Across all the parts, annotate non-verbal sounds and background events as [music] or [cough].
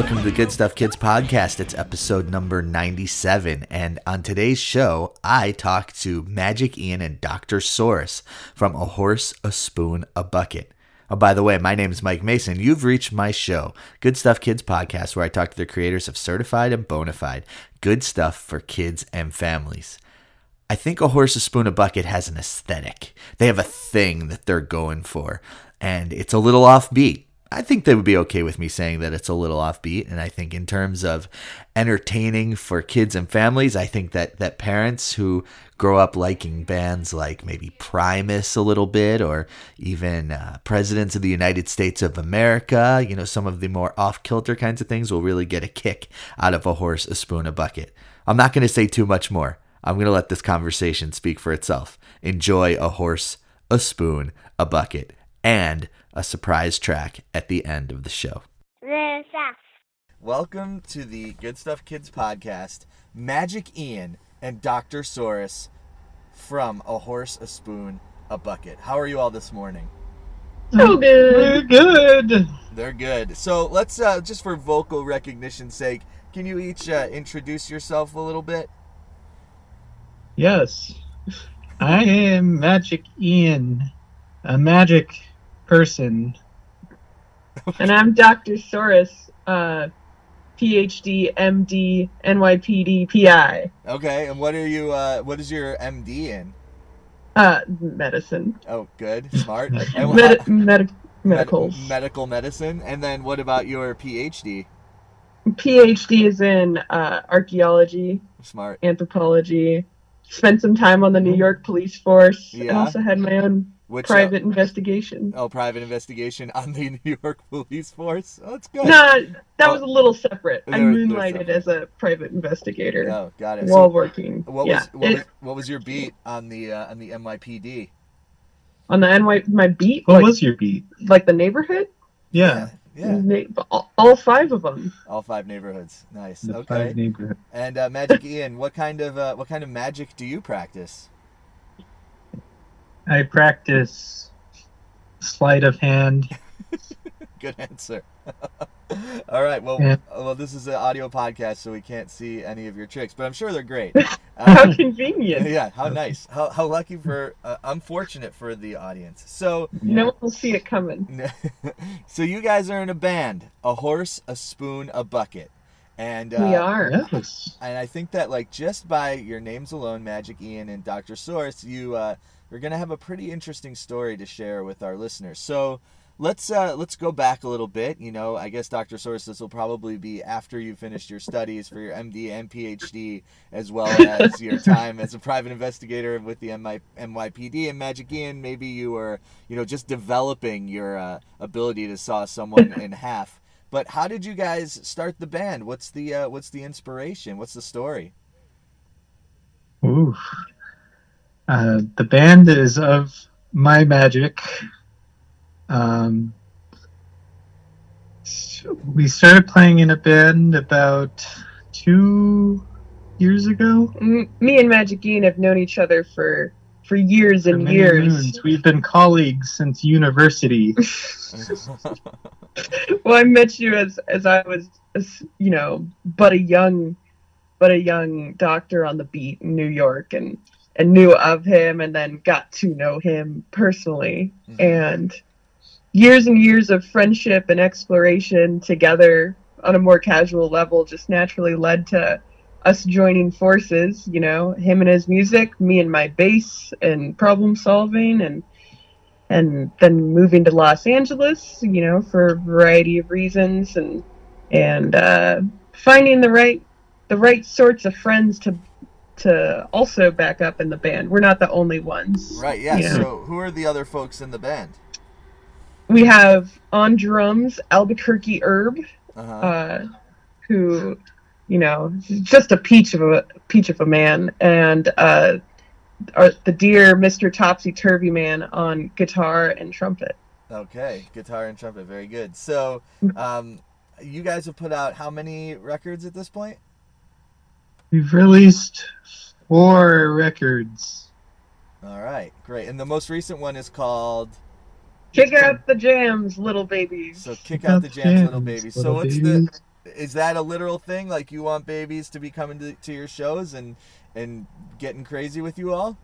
Welcome to the Good Stuff Kids podcast. It's episode number 97. And on today's show, I talk to Magic Ian and Dr. Saurus from A Horse, a Spoon, a Bucket. Oh, by the way, my name is Mike Mason. You've reached my show, Good Stuff Kids podcast, where I talk to the creators of Certified and Bonafide good stuff for kids and families. I think a horse, a spoon, a bucket has an aesthetic. They have a thing that they're going for, and it's a little offbeat. I think they would be okay with me saying that it's a little offbeat. And I think in terms of entertaining for kids and families, I think that that parents who grow up liking bands like maybe Primus a little bit, or even uh, Presidents of the United States of America, you know, some of the more off kilter kinds of things will really get a kick out of a horse, a spoon, a bucket. I'm not going to say too much more. I'm going to let this conversation speak for itself. Enjoy a horse, a spoon, a bucket, and a surprise track at the end of the show. This stuff. Welcome to the Good Stuff Kids podcast. Magic Ian and Dr. Saurus from A Horse, a Spoon, a Bucket. How are you all this morning? So good. They're good. They're good. So let's, uh, just for vocal recognition's sake, can you each uh, introduce yourself a little bit? Yes. I am Magic Ian, a magic person. [laughs] And I'm Dr. Saurus, uh, PhD, MD, NYPD, PI, Okay, and what are you, uh, what is your MD in? uh, medicine, Oh, good, smart. And med- med- medicals. medical medicine. And then what about your PhD? PhD is in uh, archaeology, Smart. anthropology. Spent some time on the New York police force, and Yeah. also had my own Which uh, private investigation. Oh, private investigation on the [laughs] New York police force. Oh, that's good. No, that Oh. was a little separate. I They're- they're moonlighted separate. as a private investigator Oh, got it. while So, working. what yeah, was what, it- was what was your beat on the uh, on the NYPD? on the NY, my beat, What like, was your beat? like the neighborhood. Yeah, yeah. Na- all, all five of them. All five neighborhoods. Nice. the okay. five neighborhood. And uh, Magic Ian, what kind of uh, what kind of magic do you practice? I practice sleight of hand. [laughs] Good answer. [laughs] All right. Well, Yeah. well, this is an audio podcast, so we can't see any of your tricks, but I'm sure they're great. [laughs] How Um, convenient. yeah. How nice. How, how lucky for uh, unfortunate for the audience. So No one will see it coming. so you guys are in a band, a horse, a spoon, a bucket, and uh, we are. Yes. And I think that like just by your names alone, Magic Ian and Dr. Saurus, you uh, you're gonna have a pretty interesting story to share with our listeners. So let's uh, let's go back a little bit. You know, I guess Dr. Saurus, this will probably be after you finished your studies for your MD and PhD, as well as your [laughs] time as a private investigator with the NYPD and Magic Ian. Maybe you were you know just developing your uh, ability to saw someone [laughs] in half. But how did you guys start the band? What's the uh, what's the inspiration? What's the story? Ooh. Uh, the band is of my magic. Um, we started playing in a band about two years ago. M- Me and Magic Ian have known each other for for years For and years. moons. We've been colleagues since university. [laughs] [laughs] Well, I met you as as I was, as, you know, but a young, but a young doctor on the beat in New York, and and knew of him, and then got to know him personally, and years and years of friendship and exploration together on a more casual level just naturally led to us joining forces you know him and his music me and my bass and problem solving and and then moving to los angeles you know for a variety of reasons and and uh, finding the right the right sorts of friends to to also back up in the band we're not the only ones right. Yeah. you know. So who are the other folks in the band? we have on drums albuquerque herb Uh-huh. uh, who, you know, just a peach of a peach of a man, and uh, our, the dear Mr. Topsy Turvy Man on guitar and trumpet. okay. Guitar and trumpet. Very good. So, um, you guys have put out how many records at this point? We've released four records. All right, great. And the most recent one is called Kick out the jams, little babies. So kick out the jams, little Jams, babies. So what's babies. the is that a literal thing? Like you want babies to be coming to, to your shows and and getting crazy with you all?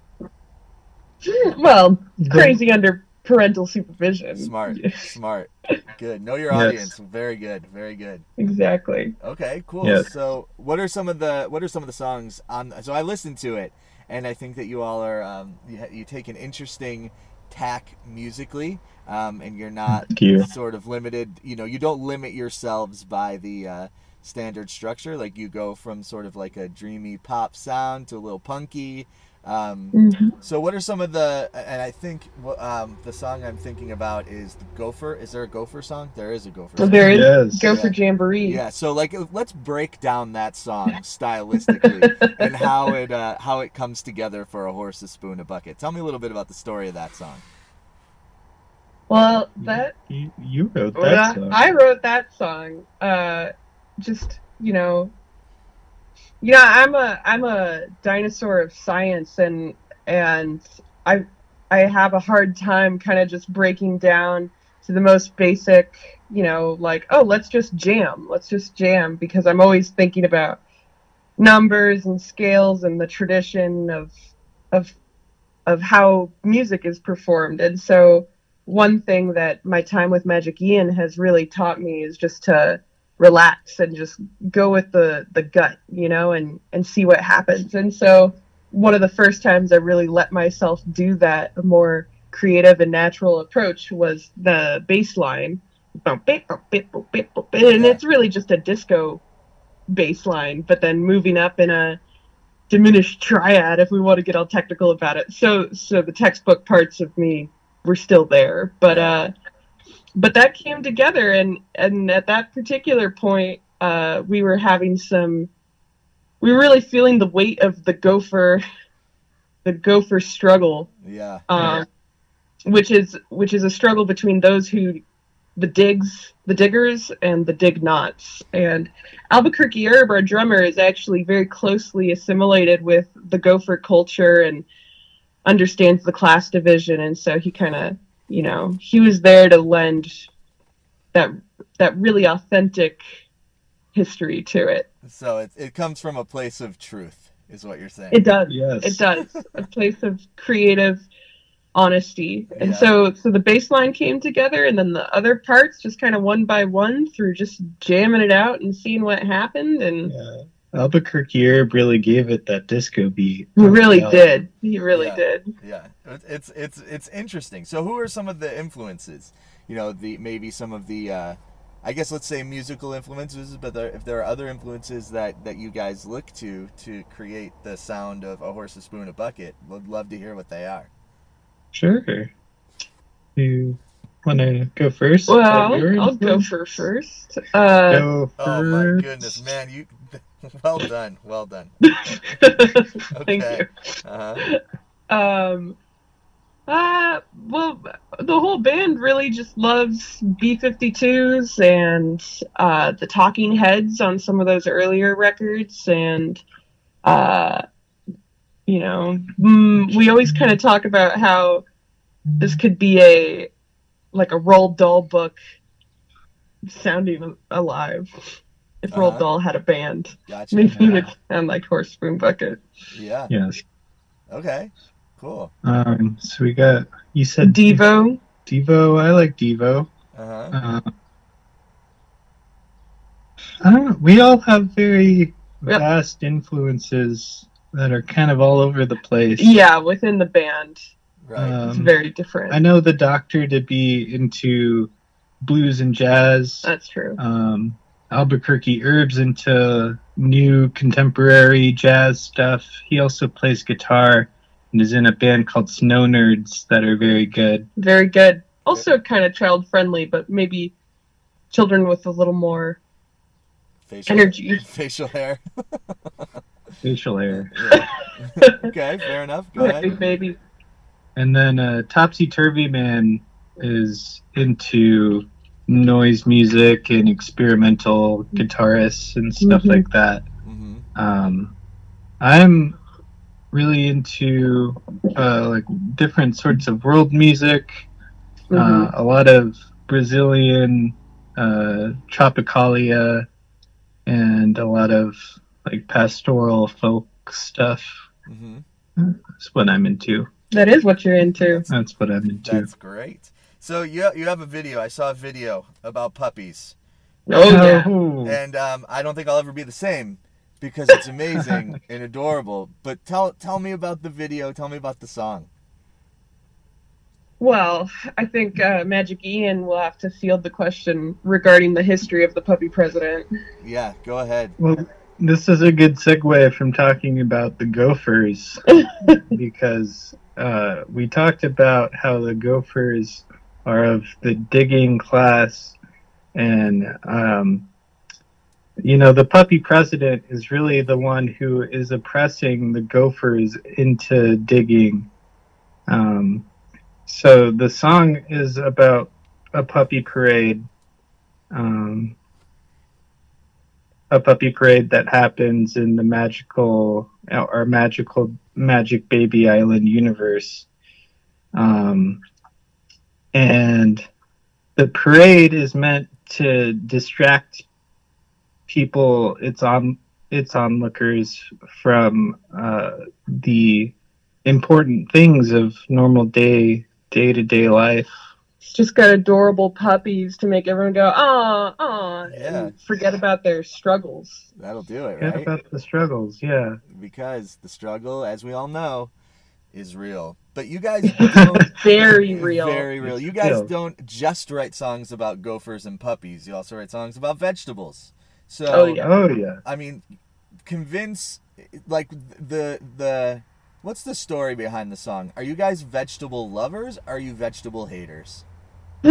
well, crazy under parental supervision. Smart, [laughs] smart, good. Know your Yes. audience. Very good, very good. Exactly. Okay, cool. Yes. So what are some of the what are some of the songs on? So I listened to it, and I think that you all are um, you, you take an interesting tack musically, um, and you're not you. sort of limited. You know, you don't limit yourselves by the uh, standard structure. Like you go from sort of like a dreamy pop sound to a little punky. Um, Mhm. so what are some of the? And I think um, the song I'm thinking about is the Gopher. Is there a Gopher song? There is a Gopher. Song. there is Yes. Gopher Jamboree. Yeah, so like let's break down that song [laughs] stylistically and how it uh, how it comes together for a horse, a spoon, a bucket. Tell me a little bit about the story of that song. Well, that You, you wrote that Well, song. I wrote that song. Uh, just you know, you know, I'm a I'm a dinosaur of science, and and I I have a hard time kind of just breaking down to the most basic, you know, like oh, let's just jam, let's just jam, because I'm always thinking about numbers and scales and the tradition of of of how music is performed, and so one thing that my time with Magic Ian has really taught me is just to relax and just go with the the gut, you know, and and see what happens. And so one of the first times I really let myself do that, a more creative and natural approach was the bass line. And it's really just a disco bass line, but then moving up in a diminished triad if we want to get all technical about it. So so the textbook parts of me were still there but uh but that came together and and at that particular point uh we were having some we were really feeling the weight of the gopher the gopher struggle. Yeah, um which is which is a struggle between those who the digs the diggers and the dig knots and albuquerque herb our drummer is actually very closely assimilated with the gopher culture and understands the class division and so he kind of you know he was there to lend that that really authentic history to it so it it comes from a place of truth, is what you're saying. it does Yes. it does a place of creative honesty and Yeah. so so the bass line came together and then the other parts just kind of one by one through just jamming it out and seeing what happened and Yeah. Albuquerque Herb really gave it that disco beat. he really Yeah. did he really Yeah. did Yeah, it's it's it's interesting. So who are some of the influences? You know, the maybe some of the uh, I guess let's say musical influences, but there, if there are other influences that that you guys look to to create the sound of a horse, a spoon, a bucket, would love to hear what they are. Sure. You want to go first? well i'll go for first uh Go Oh my goodness, man! You [laughs] well done, well done. [laughs] thank you Uh-huh. um uh well the whole band really just loves b-52s and uh the talking heads on some of those earlier records and uh you know mm, we always kind of talk about how this could be a like a Roald Dahl book sounding alive if Uh-huh. Roald Dahl had a band Gotcha. maybe it would sound like horse spoon bucket Yeah. Yes. Okay. Cool. Um. So we got. You said Devo Devo. I like Devo. Uh-huh. Uh, I don't know. We all have very Yep. vast influences that are kind of all over the place. yeah within the band Right. it's Um, very different I know the doctor to be into blues and jazz. that's true Um, Albuquerque Herbs into new contemporary jazz stuff. He also plays guitar and is in a band called Snow Nerds that are very good. very good also kind of child friendly but maybe children with a little more facial energy. [laughs] Facial hair. [laughs] Facial hair. Yeah. [laughs] okay. Fair enough. Go ahead. big baby And then uh, Topsy Turvy Man is into noise music and experimental guitarists and stuff Mhm. like that. hmm Um, I'm really into uh, like different sorts of world music, Mhm. uh, a lot of Brazilian uh, tropicalia, and a lot of like pastoral folk stuff. hmm That's what I'm into. that is what you're into. That's what I'm into. That's great. So you you have a video. I saw a video about puppies, Oh yeah. Oh. and um, I don't think I'll ever be the same because it's amazing [laughs] and adorable. But tell tell me about the video. Tell me about the song. Well, I think uh, Magic Ian will have to field the question regarding the history of the puppy president. Yeah, go ahead. Well, this is a good segue from talking about the Gophers [laughs] because uh, we talked about how the Gophers are of the digging class, and um, you know the puppy president is really the one who is oppressing the Gophers into digging. Um, so the song is about a puppy parade. Um, a puppy parade that happens in the magical or magical magic baby island universe um, and the parade is meant to distract people its on its onlookers from uh, the important things of normal day day to day life It's just got adorable puppies to make everyone go, ah, ah, Yeah. and forget about their struggles. That'll do it, Forget right? about the struggles yeah Because the struggle, as we all know, is real. But you guys [laughs] don't Very [laughs] real. Very real. You guys real. don't just write songs about gophers and puppies. You also write songs about vegetables. So Oh, yeah. oh yeah I mean, convince like the the what's the story behind the song? Are you guys vegetable lovers? Are you vegetable haters? [laughs]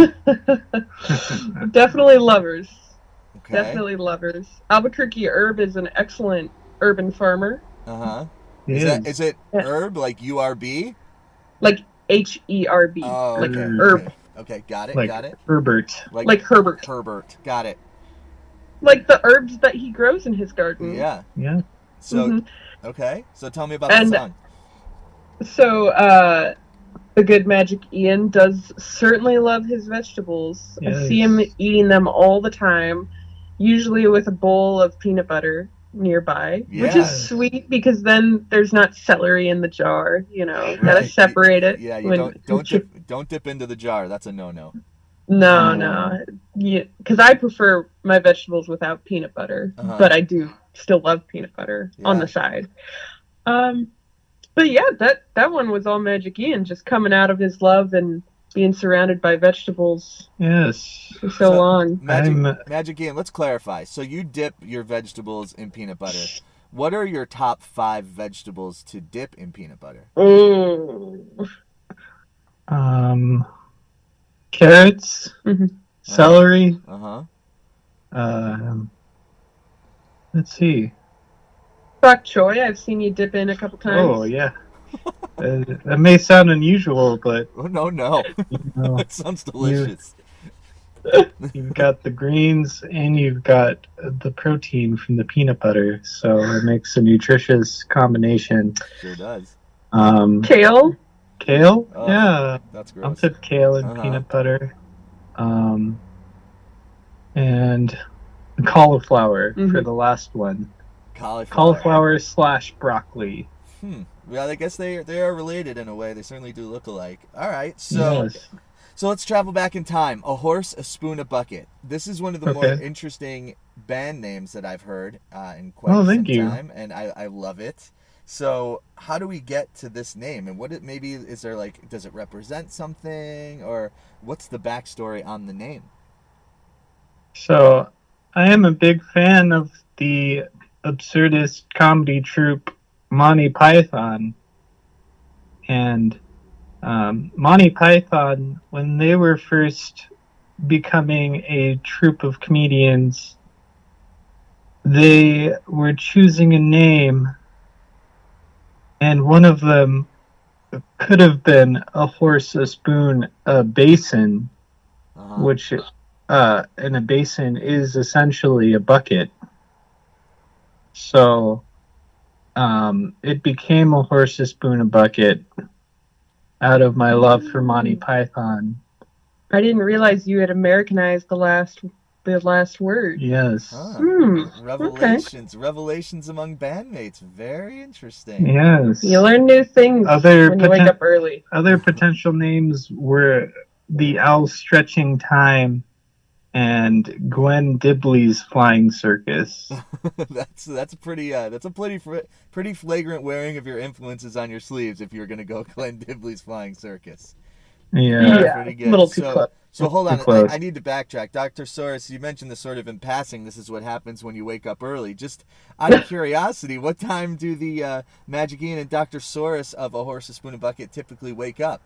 Definitely lovers. Okay. Definitely lovers. Albuquerque Herb is an excellent urban farmer. Uh huh. It Is that is. is it herb like U R B? Like H E R B. Oh, like okay. herb. Okay. Okay, got it. like got it. Herbert Like Herbert. Herbert. Got it. Like the herbs that he grows in his garden. Yeah. yeah So Mhm. okay. So tell me about And- the song. So, uh, the good Magic Ian does certainly love his vegetables. I see him eating them all the time, usually with a bowl of peanut butter nearby, which is sweet because then there's not celery in the jar. You know, Right. gotta separate it. Yeah, you when- don't don't dip, don't dip into the jar. That's a no no. No, no, because I prefer my vegetables without peanut butter, Uh-huh. but I do still love peanut butter on the side. Um, but yeah, that that one was all Magic Ian, just coming out of his love and being surrounded by vegetables yes for so So- long. Magic I'm- Magic Ian, let's clarify. So you dip your vegetables in peanut butter. What are your top five vegetables to dip in peanut butter? Mm. um carrots Mhm. celery Uh huh. um let's see Bok choy, I've seen you dip in a couple times. oh yeah [laughs] uh, that may sound unusual but Oh no no, you [laughs] know, that sounds delicious. [laughs] you've got the greens and you've got the protein from the peanut butter so it makes a nutritious combination Sure does. um Kale, kale Oh, yeah That's great. I'll gross. put kale and Uh-huh. peanut butter um and cauliflower for Mhm. the last one Cauliflower. cauliflower slash broccoli Hmm. Well, I guess they they are related in a way. They certainly do look alike. All right. So Yes. so let's travel back in time. A horse, a spoon, a bucket. This is one of the more interesting band names that I've heard uh, in quite Oh, some time, and I, I love it. So how do we get to this name, and what it maybe is there like? Does it represent something, or what's the backstory on the name? So, I am a big fan of the absurdist comedy troupe Monty Python. And um, Monty Python, when they were first becoming a troupe of comedians, they were choosing a name, and one of them could have been a horse, a spoon, a basin, Uh-huh. which uh, in a basin is essentially a bucket. So um, it became a horse, a spoon, a bucket out of my love for Monty Python. I didn't realize you had Americanized the last the last word. Yes. Huh. Hmm. Revelations, revelations among bandmates. Very interesting. Yes. You learn new things Other when you wake up early. Other potential names were the Owl Stretching Time and Gwen Dibley's Flying Circus. [laughs] that's that's a pretty uh, that's a pretty pretty flagrant wearing of your influences on your sleeves if you're gonna go [laughs] Glenn Dibley's Flying Circus. Yeah. Yeah, pretty a little too so, close. So hold on, I, I need to backtrack. Dr. Saurus, you mentioned this sort of in passing. This is what happens when you wake up early. Just out of [laughs] curiosity, what time do the uh, Magic Ian and Dr. Saurus of A Horse, a Spoon, and Bucket typically wake up?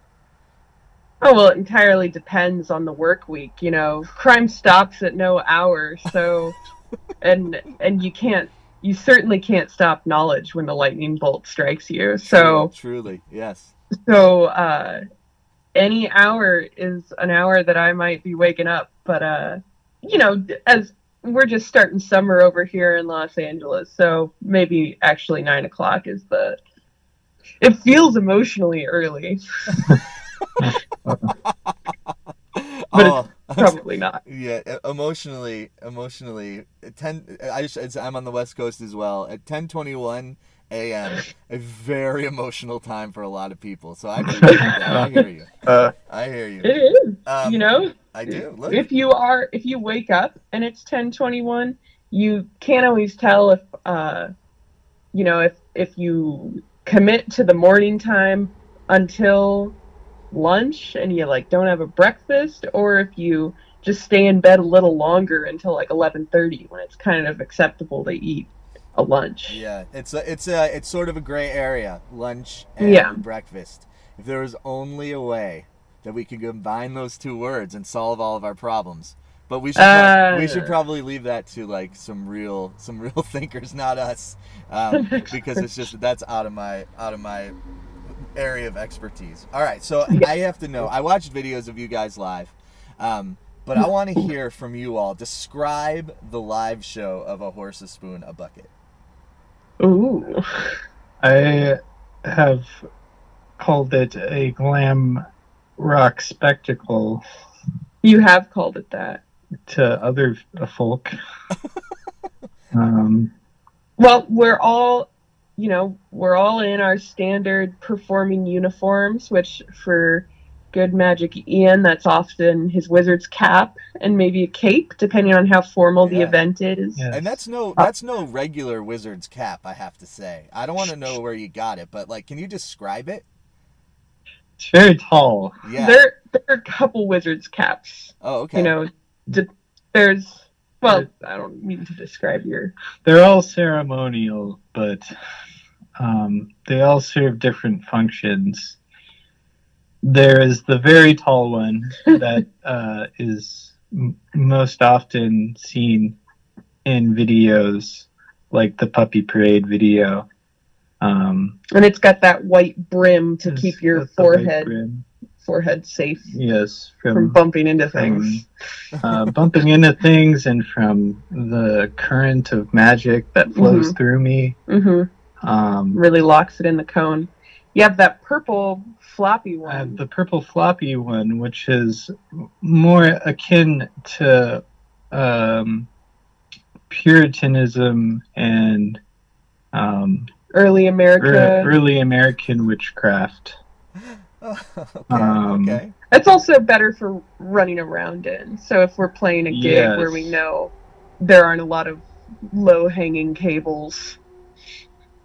Oh well, it entirely depends on the work week. You know, crime stops at no hour, so [laughs] and and you can't, you certainly can't stop knowledge when the lightning bolt strikes you. So truly, yes. so uh, any hour is an hour that I might be waking up. But uh, you know, as we're just starting summer over here in Los Angeles, so maybe actually nine o'clock is the. It feels emotionally early, [laughs] [laughs] oh, probably not. yeah. Emotionally, emotionally, ten. I just it's- I'm on the West Coast as well. At 10:21 a.m., a very emotional time for a lot of people. So I, agree with that. I hear you. [laughs] Uh, I hear you. It is. Um, you know, I do. Look, if you are if you wake up and it's 1021 you can't always tell if uh you know if if you commit to the morning time until lunch and you like don't have a breakfast or if you just stay in bed a little longer until like 11:30 when it's kind of acceptable to eat a lunch Yeah, it's a, it's a, it's sort of a gray area, lunch and Yeah. breakfast. If there was only a way that we could combine those two words and solve all of our problems, but we should Uh. we should probably leave that to like some real some real [laughs] thinkers, not us, um, [laughs] because it's just that's out of my out of my area of expertise. All right, so I have to know. I watched videos of you guys live. Um, but I want to hear from you all. Describe the live show of a horse, a spoon, a bucket. ooh I have called it a glam rock spectacle you have called it that to other folk. [laughs] um, Well, we're all, you know, we're all in our standard performing uniforms, which for good Magic Ian, that's often his wizard's cap and maybe a cape, depending on how formal the event is. Yeah. And that's no uh, that's no regular wizard's cap, I have to say. I don't want to know where you got it, but like, can you describe it? it's very tall. Yeah. There, there are a couple wizard's caps. oh, okay. You know, d- there's, well, I don't mean to describe your. They're all ceremonial, but um, they all serve different functions. There is the very tall one [laughs] that uh, is m- most often seen in videos, like the Puppy Parade video. Um, And it's got that white brim to keep your got the white forehead forehead safe Yes, from from, bumping into things. uh, bumping into things and from the current of magic that flows through me. hmm Um, really locks it in the cone. You have that purple floppy I have one. the purple floppy one, which is more akin to um, Puritanism and um, early ear- America. early American witchcraft. [gasps] okay. Um, okay. That's also better for running around in. So if we're playing a gig Yes. where we know there aren't a lot of low hanging cables,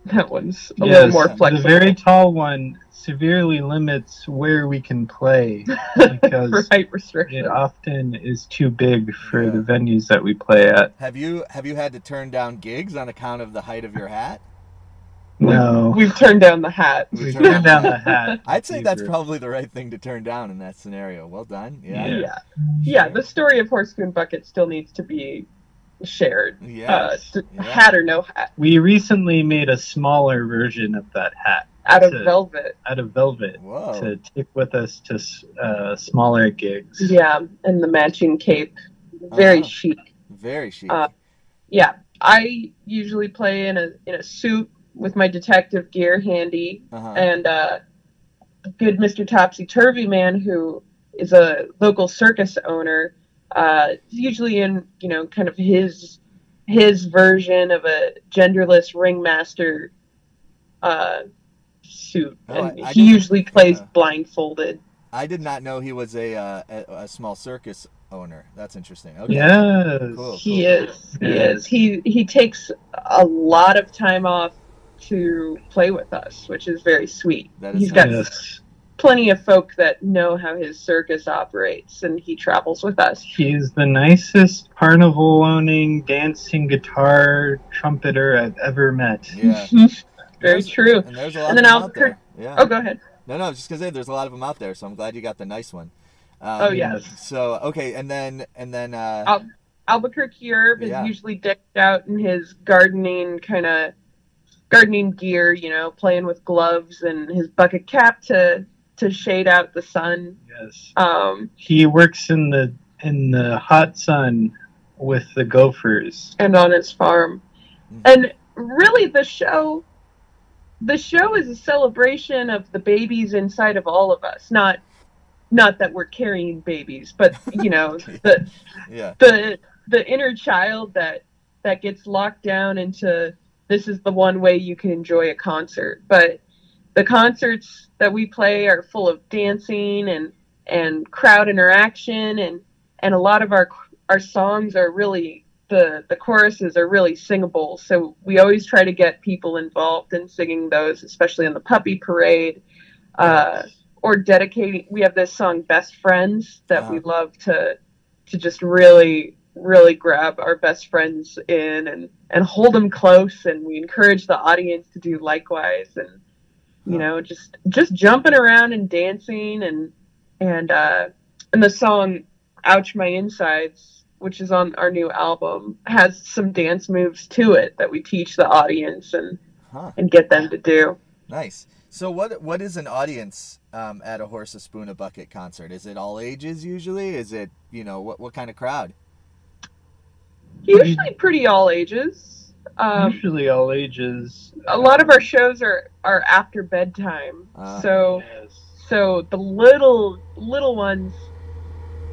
[laughs] that one's a little more flexible. the flexible. very tall one severely limits where we can play [laughs] because for height it often is too big for Yeah. the venues that we play at. Have you have you had to turn down gigs on account of the height of your hat? No, We've turned down the hat. we turned down the hat. [laughs] I'd say that's probably the right thing to turn down in that scenario. Well done. Yeah. Yeah. Yeah. Yeah, the story of Horse Spoon Bucket still needs to be shared. Yes. Uh, s- Yeah. Hat or no hat. We recently made a smaller version of that hat Out of To- velvet. out of velvet Whoa. to take with us to uh, smaller gigs. Yeah, and the matching cape. Very Uh-huh. chic. Very chic. Uh, Yeah, I usually play in a in a suit with my detective gear handy, Uh-huh. and uh, good Mr. Topsy Turvy Man, who is a local circus owner, uh, usually in you know kind of his his version of a genderless ringmaster uh, suit, Oh, and I- I he usually plays yeah. blindfolded. I did not know he was a, uh, a a small circus owner. That's interesting. Okay. Yes. Cool. He is. He Yeah. is. He he takes a lot of time off to play with us, which is very sweet. That is He's got Yes. Plenty of folk that know how his circus operates, and he travels with us. He's the nicest carnival owning, dancing guitar trumpeter I've ever met. Yeah. [laughs] very There's- true. And there's a lot And of then them I'll out there. Yeah. Oh, go ahead. No, no, just because there's a lot of them out there, so I'm glad you got the nice one. Um, Oh, yes. So okay, and then and then uh, Al- Albuquerque Herb is usually decked out in his gardening kind of gardening gear, you know, playing with gloves and his bucket cap to to shade out the sun. Yes. Um, He works in the in the hot sun with the gophers. and on his farm. Mhm. And really the show the show is a celebration of the babies inside of all of us. Not not that we're carrying babies, but you know, [laughs] the yeah, the the inner child that that gets locked down into this is the one way you can enjoy a concert. But the concerts that we play are full of dancing and and crowd interaction and and a lot of our our songs are really the the choruses are really singable. So we always try to get people involved in singing those especially in the puppy parade uh, or dedicating we have this song best friends that we love to to just really really grab our best friends in and and hold them close. And we encourage the audience to do likewise. And you know just just jumping around and dancing and and uh and the song ouch my insides which is on our new album has some dance moves to it that we teach the audience and Huh. and get them to do nice. So what what is an audience um, at a horse, a spoon, a bucket concert? Is it all ages usually? Is it you know what what kind of crowd? usually pretty all ages um Usually all ages. a lot of our shows are are after bedtime Ah. so Yes. so the little little ones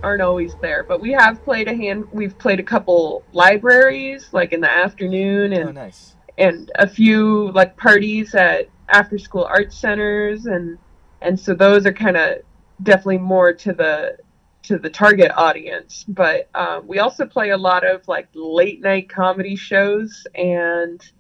aren't always there but we have played a hand we've played a couple libraries like in the afternoon and oh, nice. and a few like parties at after school art centers and and so those are kind of definitely more to the to the target audience but um, we also play a lot of like late night comedy shows and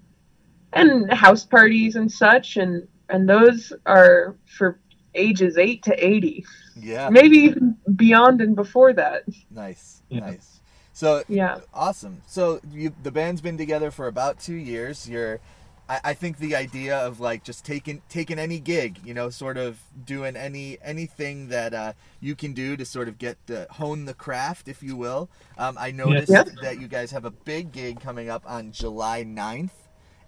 and house parties and such and and those are for ages 8 to 80 Yeah, maybe beyond and before that nice, Yeah. nice. So yeah awesome. So you the band's been together for about two years. You're I, I think the idea of like just taking taking any gig, you know, sort of doing any anything that uh, you can do to sort of get the hone the craft, if you will. Um, I noticed Yep. that you guys have a big gig coming up on July 9th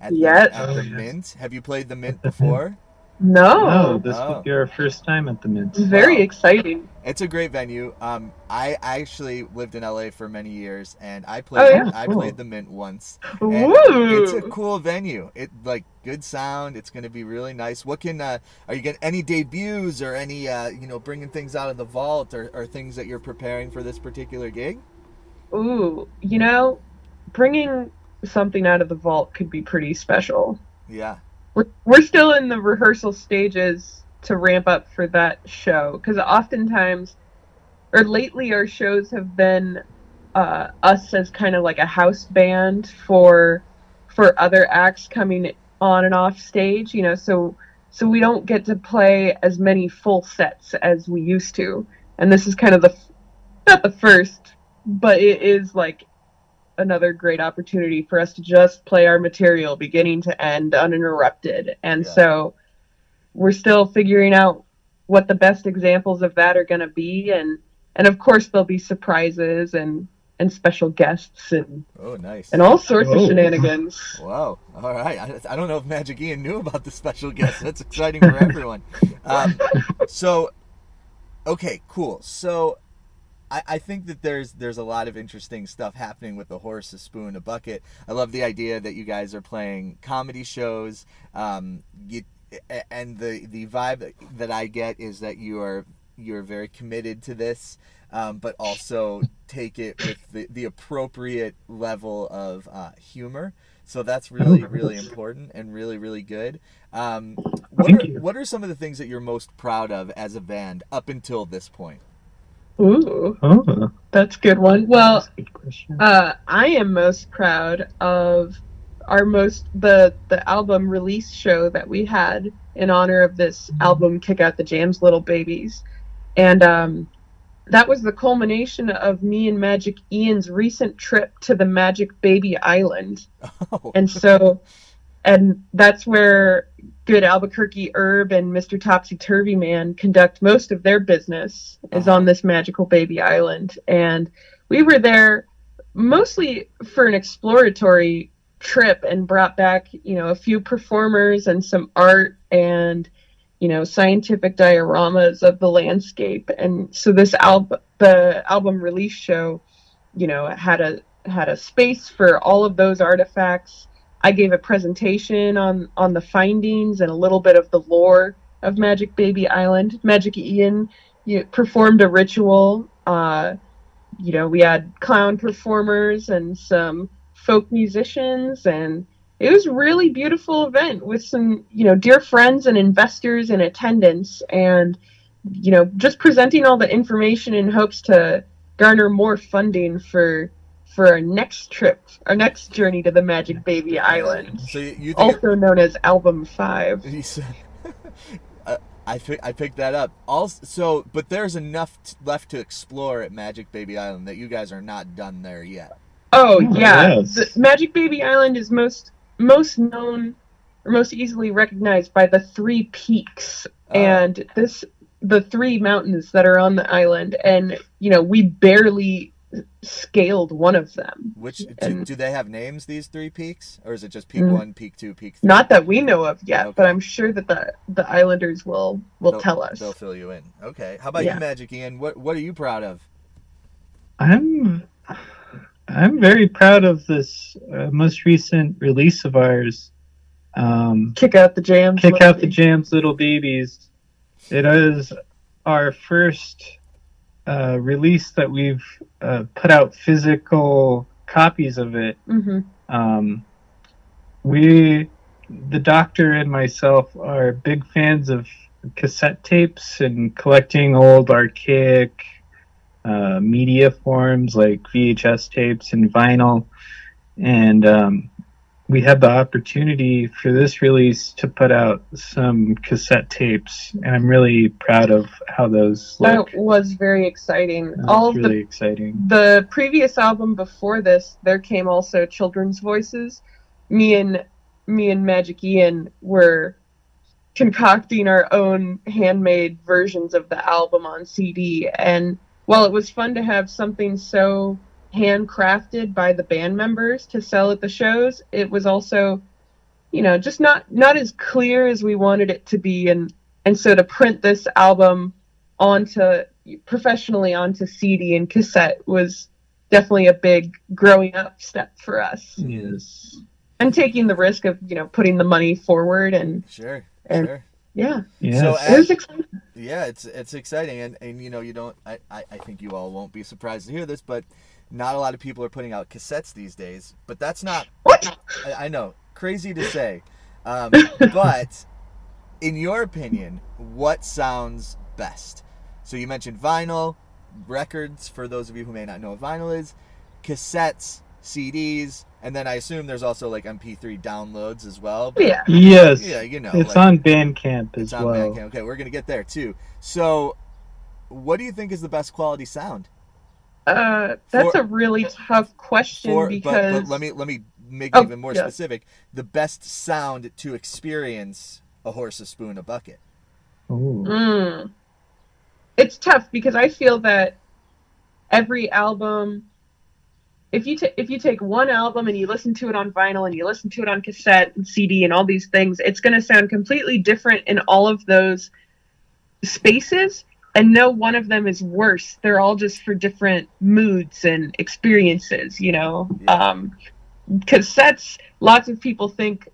at the, Yes. at Oh, the yes. Mint. Have you played the Mint before? No Oh, this Oh. will be our first time at the Mint. very Wow. exciting It's a great venue. Um, I actually lived in LA for many years, and I played yeah? I Cool. played the Mint once. Woo! It's a cool venue. It like good sound. It's going to be really nice. What can uh, are you getting any debuts or any uh, you know bringing things out of the vault or, or things that you're preparing for this particular gig? Ooh, you know, bringing something out of the vault could be pretty special. Yeah. We're, we're still in the rehearsal stages to ramp up for that show because oftentimes, or lately, our shows have been uh, us as kind of like a house band for for other acts coming on and off stage. You know, so so we don't get to play as many full sets as we used to, and this is kind of the not the first, but it is like another great opportunity for us to just play our material beginning to end uninterrupted. And Yeah. so we're still figuring out what the best examples of that are going to be and and of course there'll be surprises and and special guests and Oh, nice. and all sorts of Oh. shenanigans. [laughs] Wow. All right. I, I don't know if Magic Ian knew about the special guest. That's exciting for [laughs] everyone. Um, so, okay, cool. So, I, I think that there's there's a lot of interesting stuff happening with the horse, a spoon, a bucket. I love the idea that you guys are playing comedy shows. Um, you, and the the vibe that I get is that you are you're very committed to this, um, but also [laughs] take it with the, the appropriate level of uh, humor. So that's really [laughs] really important and really really good. Um, what Thank are, you. what are some of the things that you're most proud of as a band up until this point? Ooh, Oh, that's a good one. Well, that's a good question. Uh, I am most proud of our most the the album release show that we had in honor of this album Kick Out the Jams Little Babies. And um, that was the culmination of me and Magic Ian's recent trip to the Magic Baby Island. [laughs] Oh, And so and that's where good Albuquerque Herb and Mr. Topsy Turvy Man conduct most of their business is on this magical baby island. And we were there mostly for an exploratory trip and brought back, you know, a few performers and some art and you know scientific dioramas of the landscape and so this album the album release show you know had a had a space for all of those artifacts i gave a presentation on on the findings and a little bit of the lore of magic baby island. Magic ian you, performed a ritual uh you know we had clown performers and some folk musicians and it was really beautiful event with some you know dear friends and investors in attendance and you know just presenting all the information in hopes to garner more funding for for our next trip our next journey to the magic baby island so you, you think also known as album 5 [laughs] He said, [laughs] I, I, I picked that up. Also, so, but there's enough t- left to explore at Magic Baby Island that you guys are not done there yet. Oh Oh, yeah, yes. the Magic Baby Island is most most known or most easily recognized by the three peaks Oh. and this the three mountains that are on the island and you know we barely scaled one of them. Which do, And- do they have names? These three peaks, or is it just peak Mm. one, peak two, peak three? Not that we know of yet, but I'm sure that the the islanders will will They'll- tell us. They'll fill you in. Okay. How about Yeah. you, Magic Ian? What What are you proud of? I'm I'm very proud of this uh, most recent release of ours. Um, Kick out the jams. Kick little out the jams, little babies. It is our first uh, release that we've uh, put out physical copies of it. Mhm. Um, we, the doctor and myself, are big fans of cassette tapes and collecting old archaic uh, media forms like VHS tapes and vinyl. And um, we had the opportunity for this release to put out some cassette tapes, and I'm really proud of how those look. That was very exciting. That's All the really exciting. the previous album before this, there came also children's voices. Me and me and Magic Ian were concocting our own handmade versions of the album on CD. And while it was fun to have something so handcrafted by the band members to sell at the shows, it was also, you know, just not not as clear as we wanted it to be. And and so to print this album onto professionally onto CD and cassette was definitely a big growing up step for us Yes. and taking the risk of you know putting the money forward and Sure. And- sure. yeah Yes. So, it was exciting Yeah, it's it's exciting, and and you know you don't. I, I I think you all won't be surprised to hear this, but not a lot of people are putting out cassettes these days. But that's not. what I, I know, crazy to say, um, [laughs] but in your opinion, what sounds best? So you mentioned vinyl, records. For those of you who may not know what vinyl is, cassettes, CDs, and then I assume there's also like MP3 downloads as well. but- yeah yes. Yeah, you know, it's like- on Bandcamp as it's on well. Bandcamp. Okay, we're gonna get there too. So, what do you think is the best quality sound? Uh that's For- a really tough question For, because but, but let me let me make Oh, it even more yeah. specific. The best sound to experience a horse, a spoon, a bucket. Ooh. Mm. It's tough because I feel that every album, if you ta if you take one album and you listen to it on vinyl and you listen to it on cassette and CD and all these things, it's going to sound completely different in all of those spaces. And no one of them is worse. They're all just for different moods and experiences, you know. Yeah. Um, cassettes, lots of people think,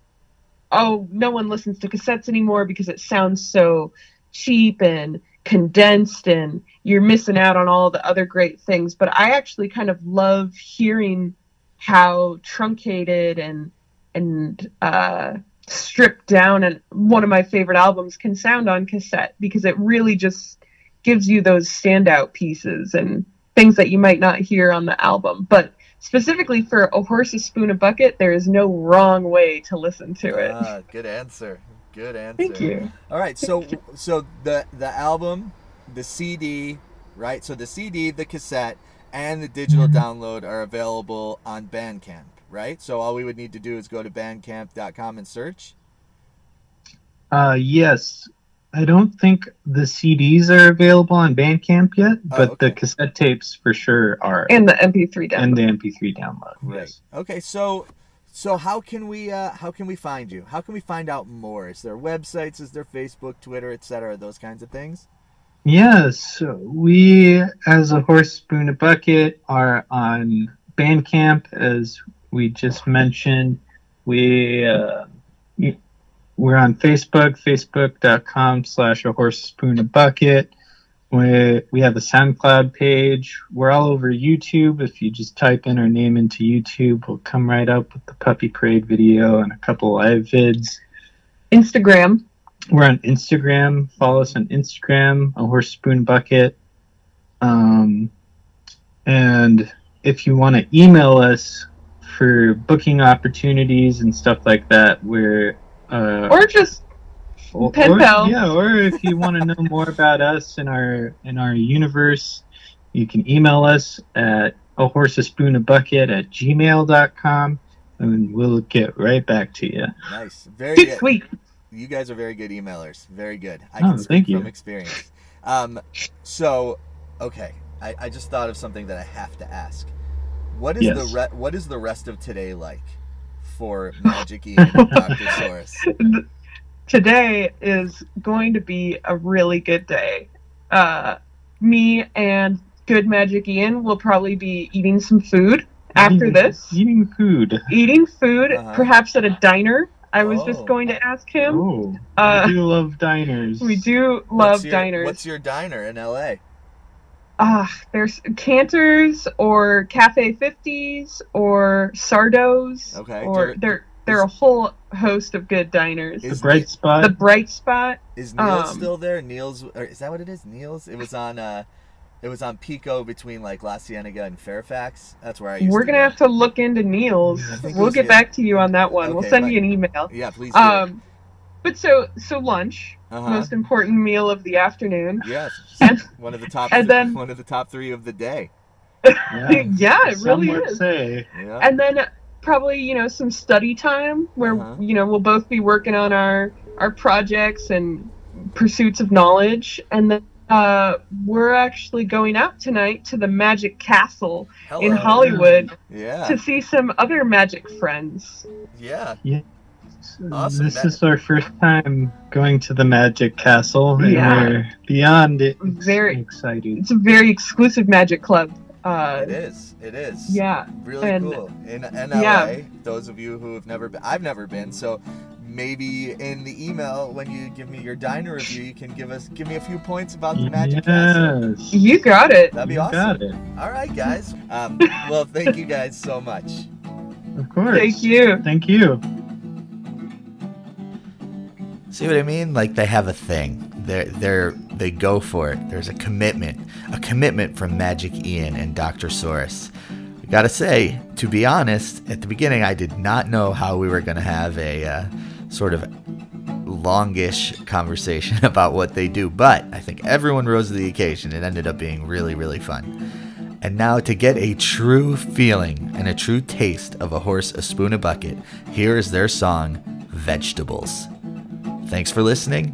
oh, no one listens to cassettes anymore because it sounds so cheap and condensed and you're missing out on all the other great things. But I actually kind of love hearing how truncated and and uh, stripped down and one of my favorite albums can sound on cassette because it really just gives you those standout pieces and things that you might not hear on the album. But specifically for a horse, a spoon, a bucket, there is no wrong way to listen to it. Ah, good answer. Good answer. Thank you. All right, so so the the album, the CD, right? So the CD, the cassette, and the digital Mm-hmm. download are available on Bandcamp, right? So all we would need to do is go to bandcamp.com and search. Uh, yes. I don't think the CDs are available on Bandcamp yet, Oh, but okay. the cassette tapes for sure are, And the MP3 down. and the MP3 download. Right. Yes. Okay, so so how can we uh, how can we find you? How can we find out more? Is there websites? Is there Facebook, Twitter, etc. Those kinds of things? Yes, we as a horse spoon a bucket are on Bandcamp, as we just mentioned. We uh, y- we're on Facebook, facebook.com slash a horse spoon a bucket. We we have a SoundCloud page. We're all over YouTube. If you just type in our name into YouTube, we'll come right up with the puppy parade video and a couple live vids. Instagram. We're on Instagram. Follow us on Instagram, a horse spoon bucket. Um, and if you want to email us for booking opportunities and stuff like that, we're uh, Or just or- pen or- yeah. Or if you want to know [laughs] more about us and our in our universe, you can email us at a horse a spoon a bucket at gmail.com and we'll get right back to you. Nice. Very good. sweet. You guys are very good emailers. Very good. I Oh, can speak thank you. from experience. Um, so, okay, I, I just thought of something that I have to ask. What is the re- what is the rest of today like for Magic Ian and Dr. [laughs] Saurus? Today is going to be a really good day. Uh, me and Good Magic Ian will probably be eating some food after Eating- this. Eating food. Eating food, Uh-huh. perhaps at a diner. I was Oh. just going to ask him. Oh, Uh, I do love diners. We do love What's your- diners. What's your diner in LA? Ah, there's Canter's or Cafe 50s or Sardos. Okay, Or there- there there are a whole host of good diners. The Is bright spot. the Bright Spot. Is Neil's Um, still there? Neil's or is that what it is? Neil's? It was on uh it was on Pico between like La Cienega and Fairfax. That's where I used We're to gonna go. have to look into Neil's. I We'll get Neil. back to you on that one. we'll send but- you an email. Yeah, please do. Um, but so so lunch, uh-huh. most important meal of the afternoon. Yes. And- [laughs] one of the top and then- [laughs] one of the top 3 of the day. Yeah, [laughs] it really is. say. Yeah. and then probably you know some study time where Uh-huh. you know we'll both be working on our our projects and pursuits of knowledge and then uh, we're actually going out tonight to the magic castle Hello. in hollywood Yeah. to see some other magic friends Yeah. Awesome. This man. is our first time going to the Magic Castle, and Yeah. we're beyond it. Very- excited. it's a very exclusive magic club uh, It is. It is. yeah Really and- cool. In, in LA, Yeah. those of you who have never been, I've never been, so maybe in the email when you give me your diner review, you can give us give me a few points about the Magic Castle. yes. you got it That'd be You awesome. got it. All right, guys. Um, [laughs] well, thank you guys so much. Of course. thank you Thank you. See what I mean? Like they have a thing. They're they're they go for it. There's a commitment, a commitment from Magic Ian and Dr. Saurus. I gotta say, to be honest, at the beginning I did not know how we were gonna have a uh, sort of longish conversation [laughs] about what they do, but I think everyone rose to the occasion. It ended up being really really fun. And now to get a true feeling and a true taste of a horse, a spoon, a bucket, here is their song, Vegetables. Thanks for listening.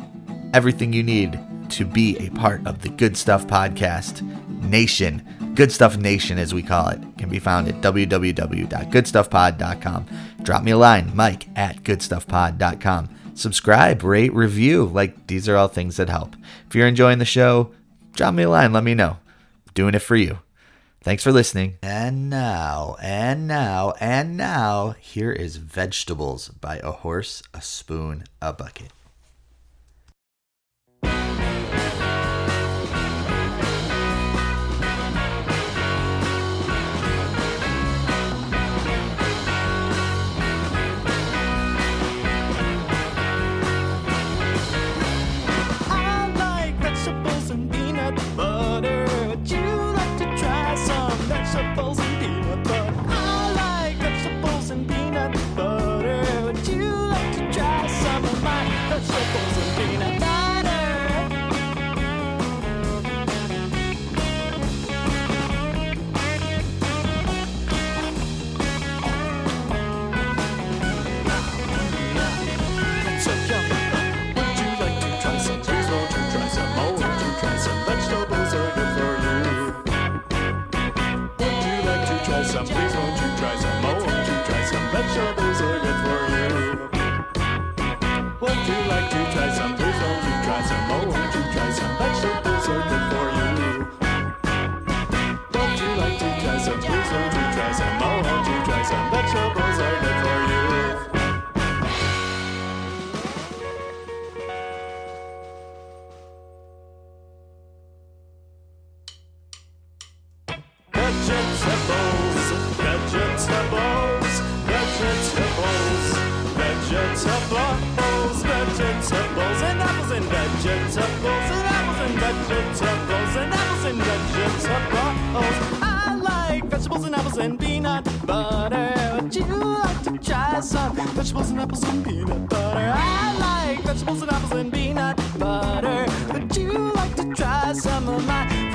Everything you need to be a part of the Good Stuff Podcast Nation, Good Stuff Nation as we call it, can be found at www.goodstuffpod.com. Drop me a line, Mike at goodstuffpod.com. Subscribe, rate, review. Like, these are all things that help. If you're enjoying the show, drop me a line, let me know. I'm doing it for you. Thanks for listening. And now, and now, and now, here is Vegetables by A Horse, a Spoon, a Bucket.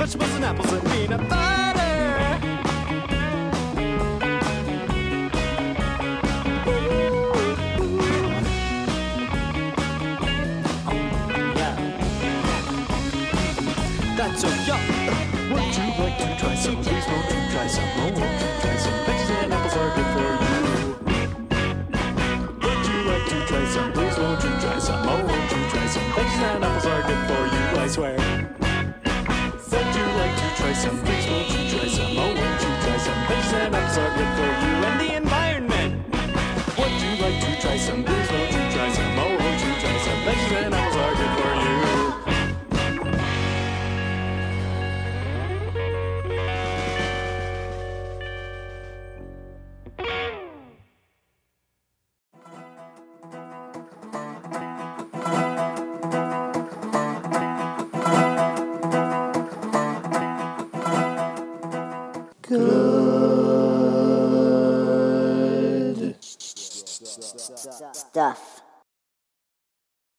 vegetables and apples and peanut butter. so yum. Would you like to try some? Please won't you try some? Oh, won't you try some? Veggies and apples are good for you. Would you like to try some? Please won't you try some? Oh, won't you try some? Veggies and apples are good for you. stuff.